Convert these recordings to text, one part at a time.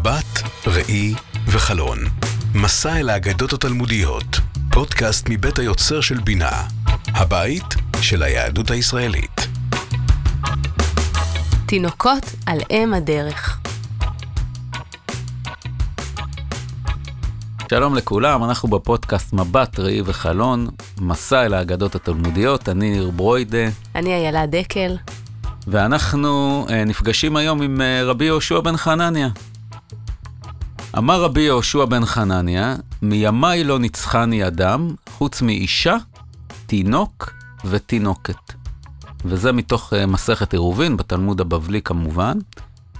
מבט, ראי וחלון. מסע אל האגדות התלמודיות. פודקאסט מבית היוצר של בינה. הבית של היהדות הישראלית. תינוקות על אם הדרך. שלום לכולם, אנחנו בפודקאסט מבט, ראי וחלון, מסע אל האגדות התלמודיות, אני ניר ברוידה. אני איילה דקל. ואנחנו אה, נפגשים היום עם אה, רבי יהושע בן חנניה. אמר רבי יהושע בן חנניה, מימיי לא ניצחני אדם, חוץ מאישה, תינוק ותינוקת. וזה מתוך אה, מסכת עירובין, בתלמוד הבבלי כמובן.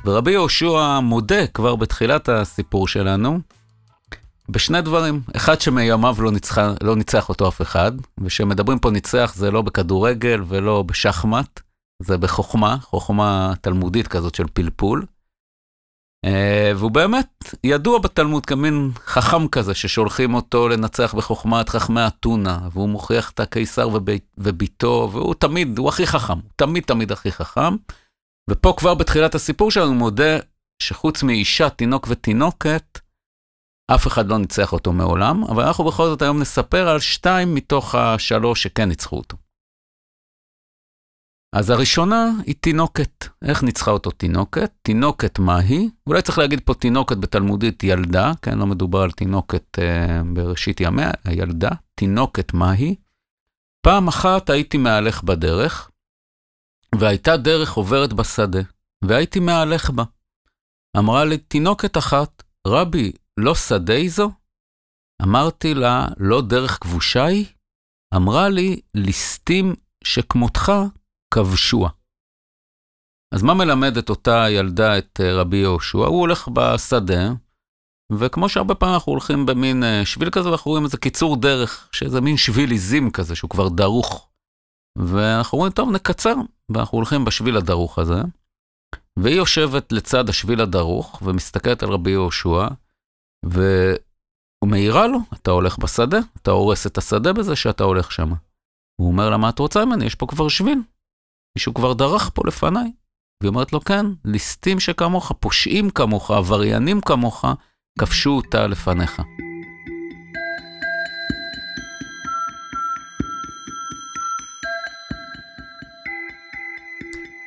ורבי יהושע מודה כבר בתחילת הסיפור שלנו, בשני דברים. אחד, שמימיו לא, ניצח, לא ניצח אותו אף אחד, ושמדברים פה ניצח זה לא בכדורגל ולא בשחמט, זה בחוכמה, חוכמה תלמודית כזאת של פלפול. Uh, והוא באמת ידוע בתלמוד כמין חכם כזה ששולחים אותו לנצח בחוכמה את חכמי אתונה, והוא מוכיח את הקיסר וב, וביתו, והוא תמיד, הוא הכי חכם, הוא תמיד תמיד הכי חכם. ופה כבר בתחילת הסיפור שלנו מודה שחוץ מאישה, תינוק ותינוקת, אף אחד לא ניצח אותו מעולם, אבל אנחנו בכל זאת היום נספר על שתיים מתוך השלוש שכן ניצחו אותו. אז הראשונה היא תינוקת. איך ניצחה אותו תינוקת? תינוקת מהי? אולי צריך להגיד פה תינוקת בתלמודית ילדה, כן? לא מדובר על תינוקת אה, בראשית ימיה, הילדה. תינוקת מהי? פעם אחת הייתי מהלך בדרך, והייתה דרך עוברת בשדה, והייתי מהלך בה. אמרה לי תינוקת אחת, רבי, לא שדה היא זו? אמרתי לה, לא דרך כבושה היא? אמרה לי, ליסטים שכמותך כבשוה. אז מה מלמדת אותה ילדה את רבי יהושע? הוא הולך בשדה, וכמו שהרבה פעמים אנחנו הולכים במין אה, שביל כזה, ואנחנו רואים איזה קיצור דרך, שזה מין שביל עיזים כזה, שהוא כבר דרוך. ואנחנו אומרים, טוב, נקצר, ואנחנו הולכים בשביל הדרוך הזה. והיא יושבת לצד השביל הדרוך, ומסתכלת על רבי יהושע, והוא מעירה לו, אתה הולך בשדה, אתה הורס את השדה בזה שאתה הולך שם. הוא אומר לה, מה את רוצה ממני? יש פה כבר שביל. מישהו כבר דרך פה לפניי. והיא אומרת לו, כן, ליסטים שכמוך, פושעים כמוך, עבריינים כמוך, כבשו אותה לפניך.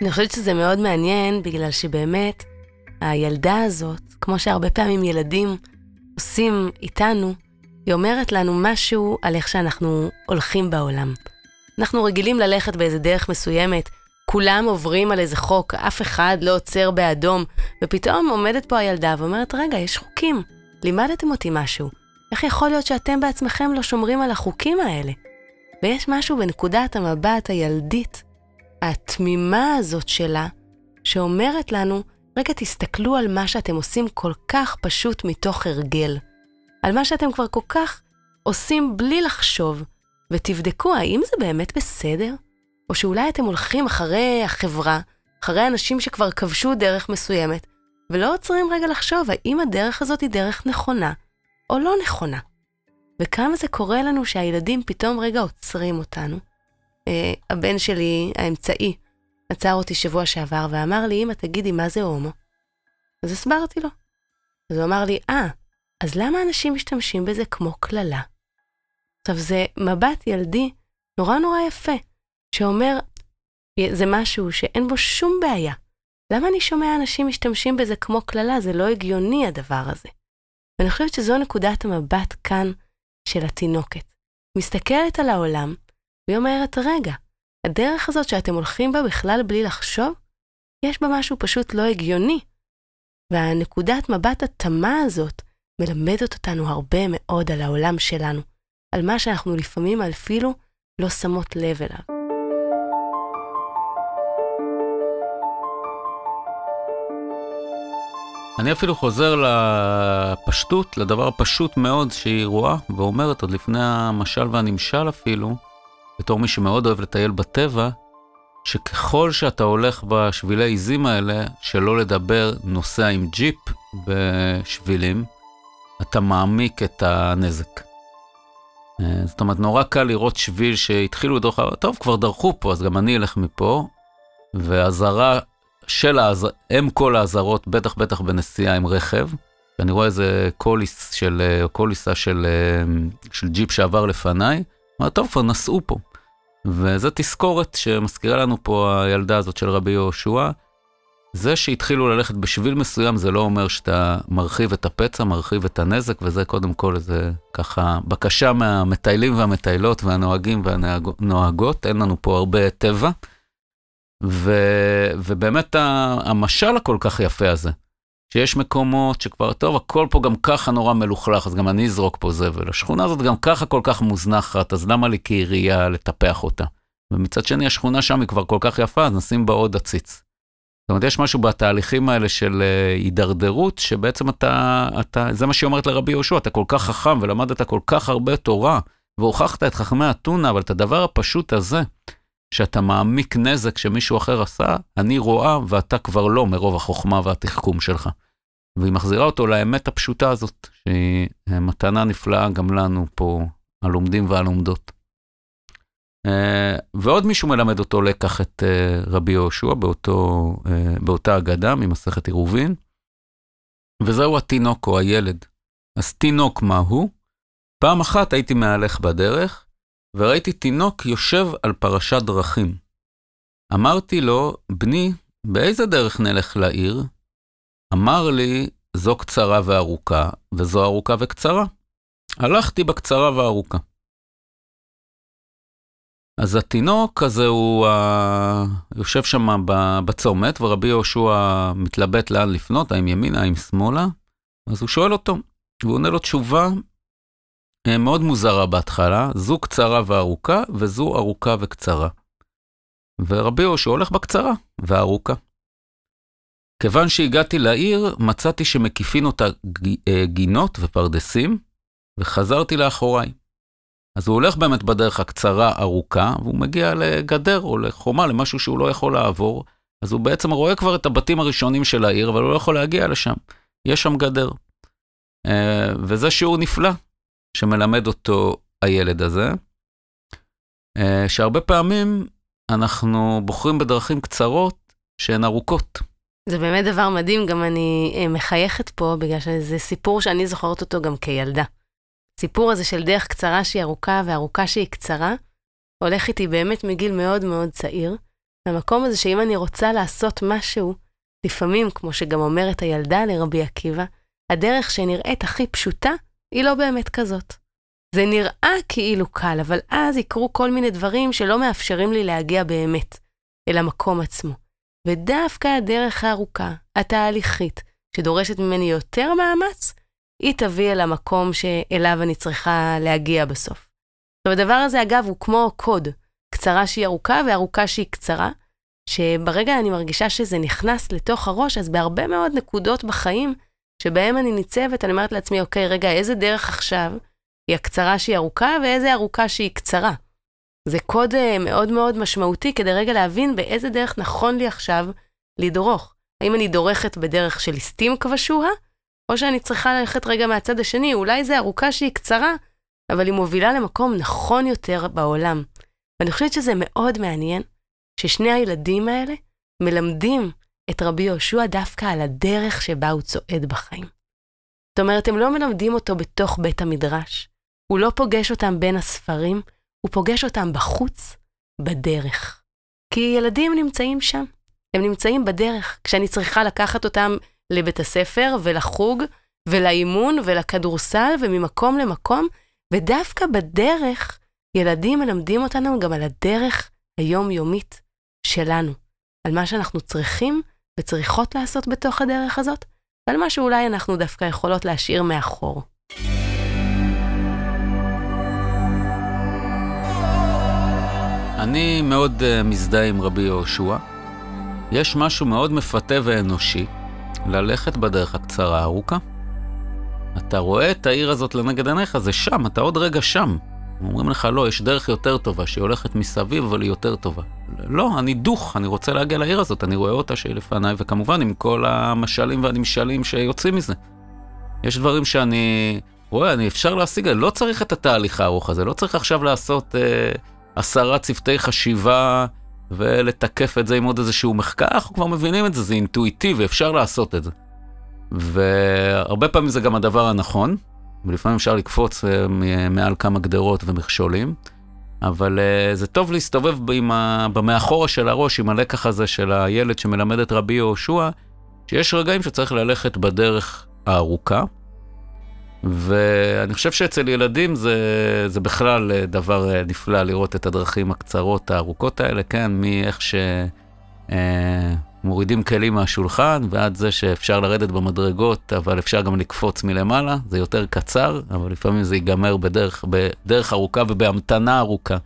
אני חושבת שזה מאוד מעניין, בגלל שבאמת, הילדה הזאת, כמו שהרבה פעמים ילדים עושים איתנו, היא אומרת לנו משהו על איך שאנחנו הולכים בעולם. אנחנו רגילים ללכת באיזה דרך מסוימת, כולם עוברים על איזה חוק, אף אחד לא עוצר באדום, ופתאום עומדת פה הילדה ואומרת, רגע, יש חוקים, לימדתם אותי משהו. איך יכול להיות שאתם בעצמכם לא שומרים על החוקים האלה? ויש משהו בנקודת המבט הילדית, התמימה הזאת שלה, שאומרת לנו, רגע, תסתכלו על מה שאתם עושים כל כך פשוט מתוך הרגל. על מה שאתם כבר כל כך עושים בלי לחשוב, ותבדקו האם זה באמת בסדר, או שאולי אתם הולכים אחרי החברה, אחרי אנשים שכבר כבשו דרך מסוימת, ולא עוצרים רגע לחשוב האם הדרך הזאת היא דרך נכונה או לא נכונה. וכמה זה קורה לנו שהילדים פתאום רגע עוצרים אותנו. Uh, הבן שלי, האמצעי, עצר אותי שבוע שעבר ואמר לי, אמא, תגידי, מה זה הומו? אז הסברתי לו. אז הוא אמר לי, אה, אז למה אנשים משתמשים בזה כמו קללה? עכשיו, זה מבט ילדי נורא נורא יפה, שאומר, זה משהו שאין בו שום בעיה. למה אני שומע אנשים משתמשים בזה כמו קללה? זה לא הגיוני הדבר הזה. ואני חושבת שזו נקודת המבט כאן של התינוקת. מסתכלת על העולם, והיא אומרת, רגע, הדרך הזאת שאתם הולכים בה בכלל בלי לחשוב, יש בה משהו פשוט לא הגיוני. והנקודת מבט התמה הזאת מלמדת אותנו הרבה מאוד על העולם שלנו, על מה שאנחנו לפעמים אפילו לא שמות לב אליו. אני אפילו חוזר לפשטות, לדבר הפשוט מאוד שהיא רואה ואומרת עוד לפני המשל והנמשל אפילו, בתור מי שמאוד אוהב לטייל בטבע, שככל שאתה הולך בשבילי עיזים האלה, שלא לדבר נוסע עם ג'יפ בשבילים, אתה מעמיק את הנזק. אה, זאת אומרת, נורא קל לראות שביל שהתחילו לדרוך, טוב, כבר דרכו פה, אז גם אני אלך מפה, ואזהרה של האזר, אם כל האזהרות, בטח בטח בנסיעה עם רכב. אני רואה איזה קוליס של, קוליסה של, של ג'יפ שעבר לפניי, אמר, טוב, כבר נסעו פה. וזו תזכורת שמזכירה לנו פה הילדה הזאת של רבי יהושע. זה שהתחילו ללכת בשביל מסוים זה לא אומר שאתה מרחיב את הפצע, מרחיב את הנזק, וזה קודם כל איזה ככה בקשה מהמטיילים והמטיילות והנוהגים והנוהגות, אין לנו פה הרבה טבע. ו, ובאמת המשל הכל כך יפה הזה, שיש מקומות שכבר, טוב, הכל פה גם ככה נורא מלוכלך, אז גם אני אזרוק פה זבל. השכונה הזאת גם ככה כל כך מוזנחת, אז למה לי כעירייה לטפח אותה? ומצד שני, השכונה שם היא כבר כל כך יפה, אז נשים בה עוד עציץ. זאת אומרת, יש משהו בתהליכים האלה של uh, הידרדרות, שבעצם אתה, אתה, זה מה שהיא אומרת לרבי יהושע, אתה כל כך חכם ולמדת כל כך הרבה תורה, והוכחת את חכמי אתונה, אבל את הדבר הפשוט הזה, שאתה מעמיק נזק שמישהו אחר עשה, אני רואה ואתה כבר לא מרוב החוכמה והתחכום שלך. והיא מחזירה אותו לאמת הפשוטה הזאת, שהיא מתנה נפלאה גם לנו פה, הלומדים והלומדות. אה, ועוד מישהו מלמד אותו לקח את אה, רבי יהושע באותו, אה, באותה אגדה ממסכת עירובין, וזהו התינוק או הילד. אז תינוק מה הוא? פעם אחת הייתי מהלך בדרך, וראיתי תינוק יושב על פרשת דרכים. אמרתי לו, בני, באיזה דרך נלך לעיר? אמר לי, זו קצרה וארוכה, וזו ארוכה וקצרה. הלכתי בקצרה וארוכה. אז התינוק הזה הוא uh, יושב שם בצומת, ורבי יהושע מתלבט לאן לפנות, האם ימינה, האם שמאלה, אז הוא שואל אותו, והוא עונה לו תשובה מאוד מוזרה בהתחלה, זו קצרה וארוכה, וזו ארוכה וקצרה. ורבי יהושע הולך בקצרה והארוכה. כיוון שהגעתי לעיר, מצאתי שמקיפין אותה אה, גינות ופרדסים, וחזרתי לאחוריי. אז הוא הולך באמת בדרך הקצרה ארוכה, והוא מגיע לגדר או לחומה, למשהו שהוא לא יכול לעבור, אז הוא בעצם רואה כבר את הבתים הראשונים של העיר, אבל הוא לא יכול להגיע לשם. יש שם גדר. אה, וזה שיעור נפלא שמלמד אותו הילד הזה, אה, שהרבה פעמים אנחנו בוחרים בדרכים קצרות שהן ארוכות. זה באמת דבר מדהים, גם אני אה, מחייכת פה, בגלל שזה סיפור שאני זוכרת אותו גם כילדה. הסיפור הזה של דרך קצרה שהיא ארוכה וארוכה שהיא קצרה, הולך איתי באמת מגיל מאוד מאוד צעיר. המקום הזה שאם אני רוצה לעשות משהו, לפעמים, כמו שגם אומרת הילדה לרבי עקיבא, הדרך שנראית הכי פשוטה, היא לא באמת כזאת. זה נראה כאילו קל, אבל אז יקרו כל מיני דברים שלא מאפשרים לי להגיע באמת אל המקום עצמו. ודווקא הדרך הארוכה, התהליכית, שדורשת ממני יותר מאמץ, היא תביא אל המקום שאליו אני צריכה להגיע בסוף. עכשיו, הדבר הזה, אגב, הוא כמו קוד, קצרה שהיא ארוכה וארוכה שהיא קצרה, שברגע אני מרגישה שזה נכנס לתוך הראש, אז בהרבה מאוד נקודות בחיים, שבהם אני ניצבת, אני אומרת לעצמי, אוקיי, רגע, איזה דרך עכשיו היא הקצרה שהיא ארוכה, ואיזה ארוכה שהיא קצרה. זה קוד אה, מאוד מאוד משמעותי כדי רגע להבין באיזה דרך נכון לי עכשיו לדרוך. האם אני דורכת בדרך של ליסטים כבשוה, או שאני צריכה ללכת רגע מהצד השני, אולי זה ארוכה שהיא קצרה, אבל היא מובילה למקום נכון יותר בעולם. ואני חושבת שזה מאוד מעניין ששני הילדים האלה מלמדים את רבי יהושע דווקא על הדרך שבה הוא צועד בחיים. זאת אומרת, הם לא מלמדים אותו בתוך בית המדרש, הוא לא פוגש אותם בין הספרים, הוא פוגש אותם בחוץ, בדרך. כי ילדים נמצאים שם, הם נמצאים בדרך. כשאני צריכה לקחת אותם לבית הספר ולחוג ולאימון ולכדורסל וממקום למקום, ודווקא בדרך ילדים מלמדים אותנו גם על הדרך היומיומית שלנו, על מה שאנחנו צריכים וצריכות לעשות בתוך הדרך הזאת, ועל מה שאולי אנחנו דווקא יכולות להשאיר מאחור. אני מאוד uh, מזדהה עם רבי יהושע. יש משהו מאוד מפתה ואנושי ללכת בדרך הקצרה הארוכה. אתה רואה את העיר הזאת לנגד עיניך, זה שם, אתה עוד רגע שם. אומרים לך, לא, יש דרך יותר טובה, שהיא הולכת מסביב, אבל היא יותר טובה. לא, אני דוך, אני רוצה להגיע לעיר הזאת, אני רואה אותה שהיא לפניי, וכמובן עם כל המשלים והנמשלים שיוצאים מזה. יש דברים שאני רואה, אני אפשר להשיג, אני לא צריך את התהליך הארוך הזה, לא צריך עכשיו לעשות אה, עשרה צוותי חשיבה ולתקף את זה עם עוד איזשהו מחקר, אנחנו כבר מבינים את זה, זה אינטואיטיבי, אפשר לעשות את זה. והרבה פעמים זה גם הדבר הנכון, ולפעמים אפשר לקפוץ אה, מעל כמה גדרות ומכשולים, אבל אה, זה טוב להסתובב ה... במאחורה של הראש עם הלקח הזה של הילד שמלמד את רבי יהושע, שיש רגעים שצריך ללכת בדרך הארוכה. ואני חושב שאצל ילדים זה, זה בכלל אה, דבר נפלא לראות את הדרכים הקצרות הארוכות האלה, כן, מאיך ש... מורידים כלים מהשולחן, ועד זה שאפשר לרדת במדרגות, אבל אפשר גם לקפוץ מלמעלה, זה יותר קצר, אבל לפעמים זה ייגמר בדרך, בדרך ארוכה ובהמתנה ארוכה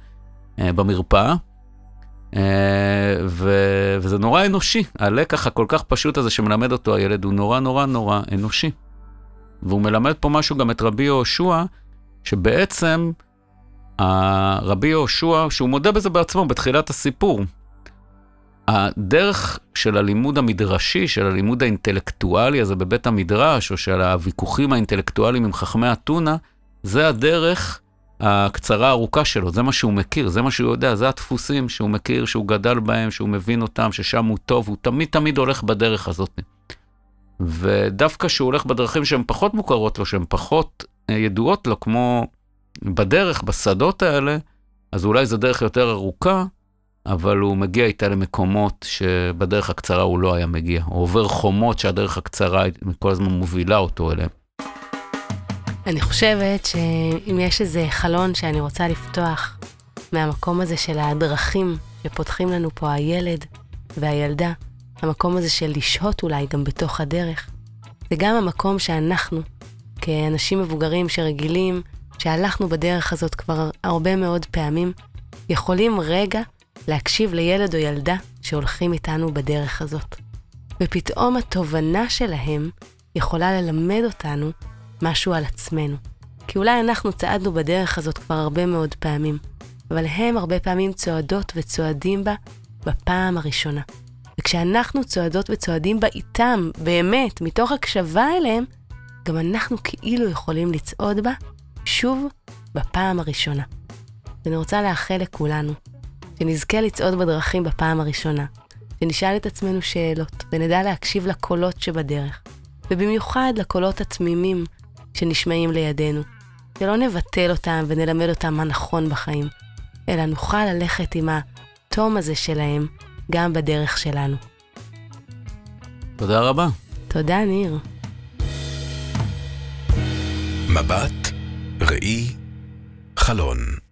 אה, במרפאה. אה, ו, וזה נורא אנושי, הלקח הכל כך פשוט הזה שמלמד אותו הילד הוא נורא נורא נורא אנושי. והוא מלמד פה משהו גם את רבי יהושע, שבעצם רבי יהושע, שהוא מודה בזה בעצמו בתחילת הסיפור, הדרך של הלימוד המדרשי, של הלימוד האינטלקטואלי הזה בבית המדרש, או של הוויכוחים האינטלקטואליים עם חכמי אתונה, זה הדרך הקצרה הארוכה שלו, זה מה שהוא מכיר, זה מה שהוא יודע, זה הדפוסים שהוא מכיר, שהוא גדל בהם, שהוא מבין אותם, ששם הוא טוב, הוא תמיד תמיד הולך בדרך הזאת. ודווקא כשהוא הולך בדרכים שהן פחות מוכרות לו, שהן פחות אה, ידועות לו, כמו בדרך, בשדות האלה, אז אולי זו דרך יותר ארוכה, אבל הוא מגיע איתה למקומות שבדרך הקצרה הוא לא היה מגיע. הוא עובר חומות שהדרך הקצרה כל הזמן מובילה אותו אליהם. אני חושבת שאם יש איזה חלון שאני רוצה לפתוח מהמקום הזה של הדרכים שפותחים לנו פה הילד והילדה, המקום הזה של לשהות אולי גם בתוך הדרך, זה גם המקום שאנחנו, כאנשים מבוגרים שרגילים, שהלכנו בדרך הזאת כבר הרבה מאוד פעמים, יכולים רגע להקשיב לילד או ילדה שהולכים איתנו בדרך הזאת. ופתאום התובנה שלהם יכולה ללמד אותנו משהו על עצמנו. כי אולי אנחנו צעדנו בדרך הזאת כבר הרבה מאוד פעמים, אבל הם הרבה פעמים צועדות וצועדים בה בפעם הראשונה. וכשאנחנו צועדות וצועדים בה איתם, באמת, מתוך הקשבה אליהם, גם אנחנו כאילו יכולים לצעוד בה שוב בפעם הראשונה. ואני רוצה לאחל לכולנו שנזכה לצעוד בדרכים בפעם הראשונה, שנשאל את עצמנו שאלות, ונדע להקשיב לקולות שבדרך, ובמיוחד לקולות התמימים שנשמעים לידינו, שלא נבטל אותם ונלמד אותם מה נכון בחיים, אלא נוכל ללכת עם התום הזה שלהם גם בדרך שלנו. תודה רבה. תודה, ניר. מבט, ראי, חלון.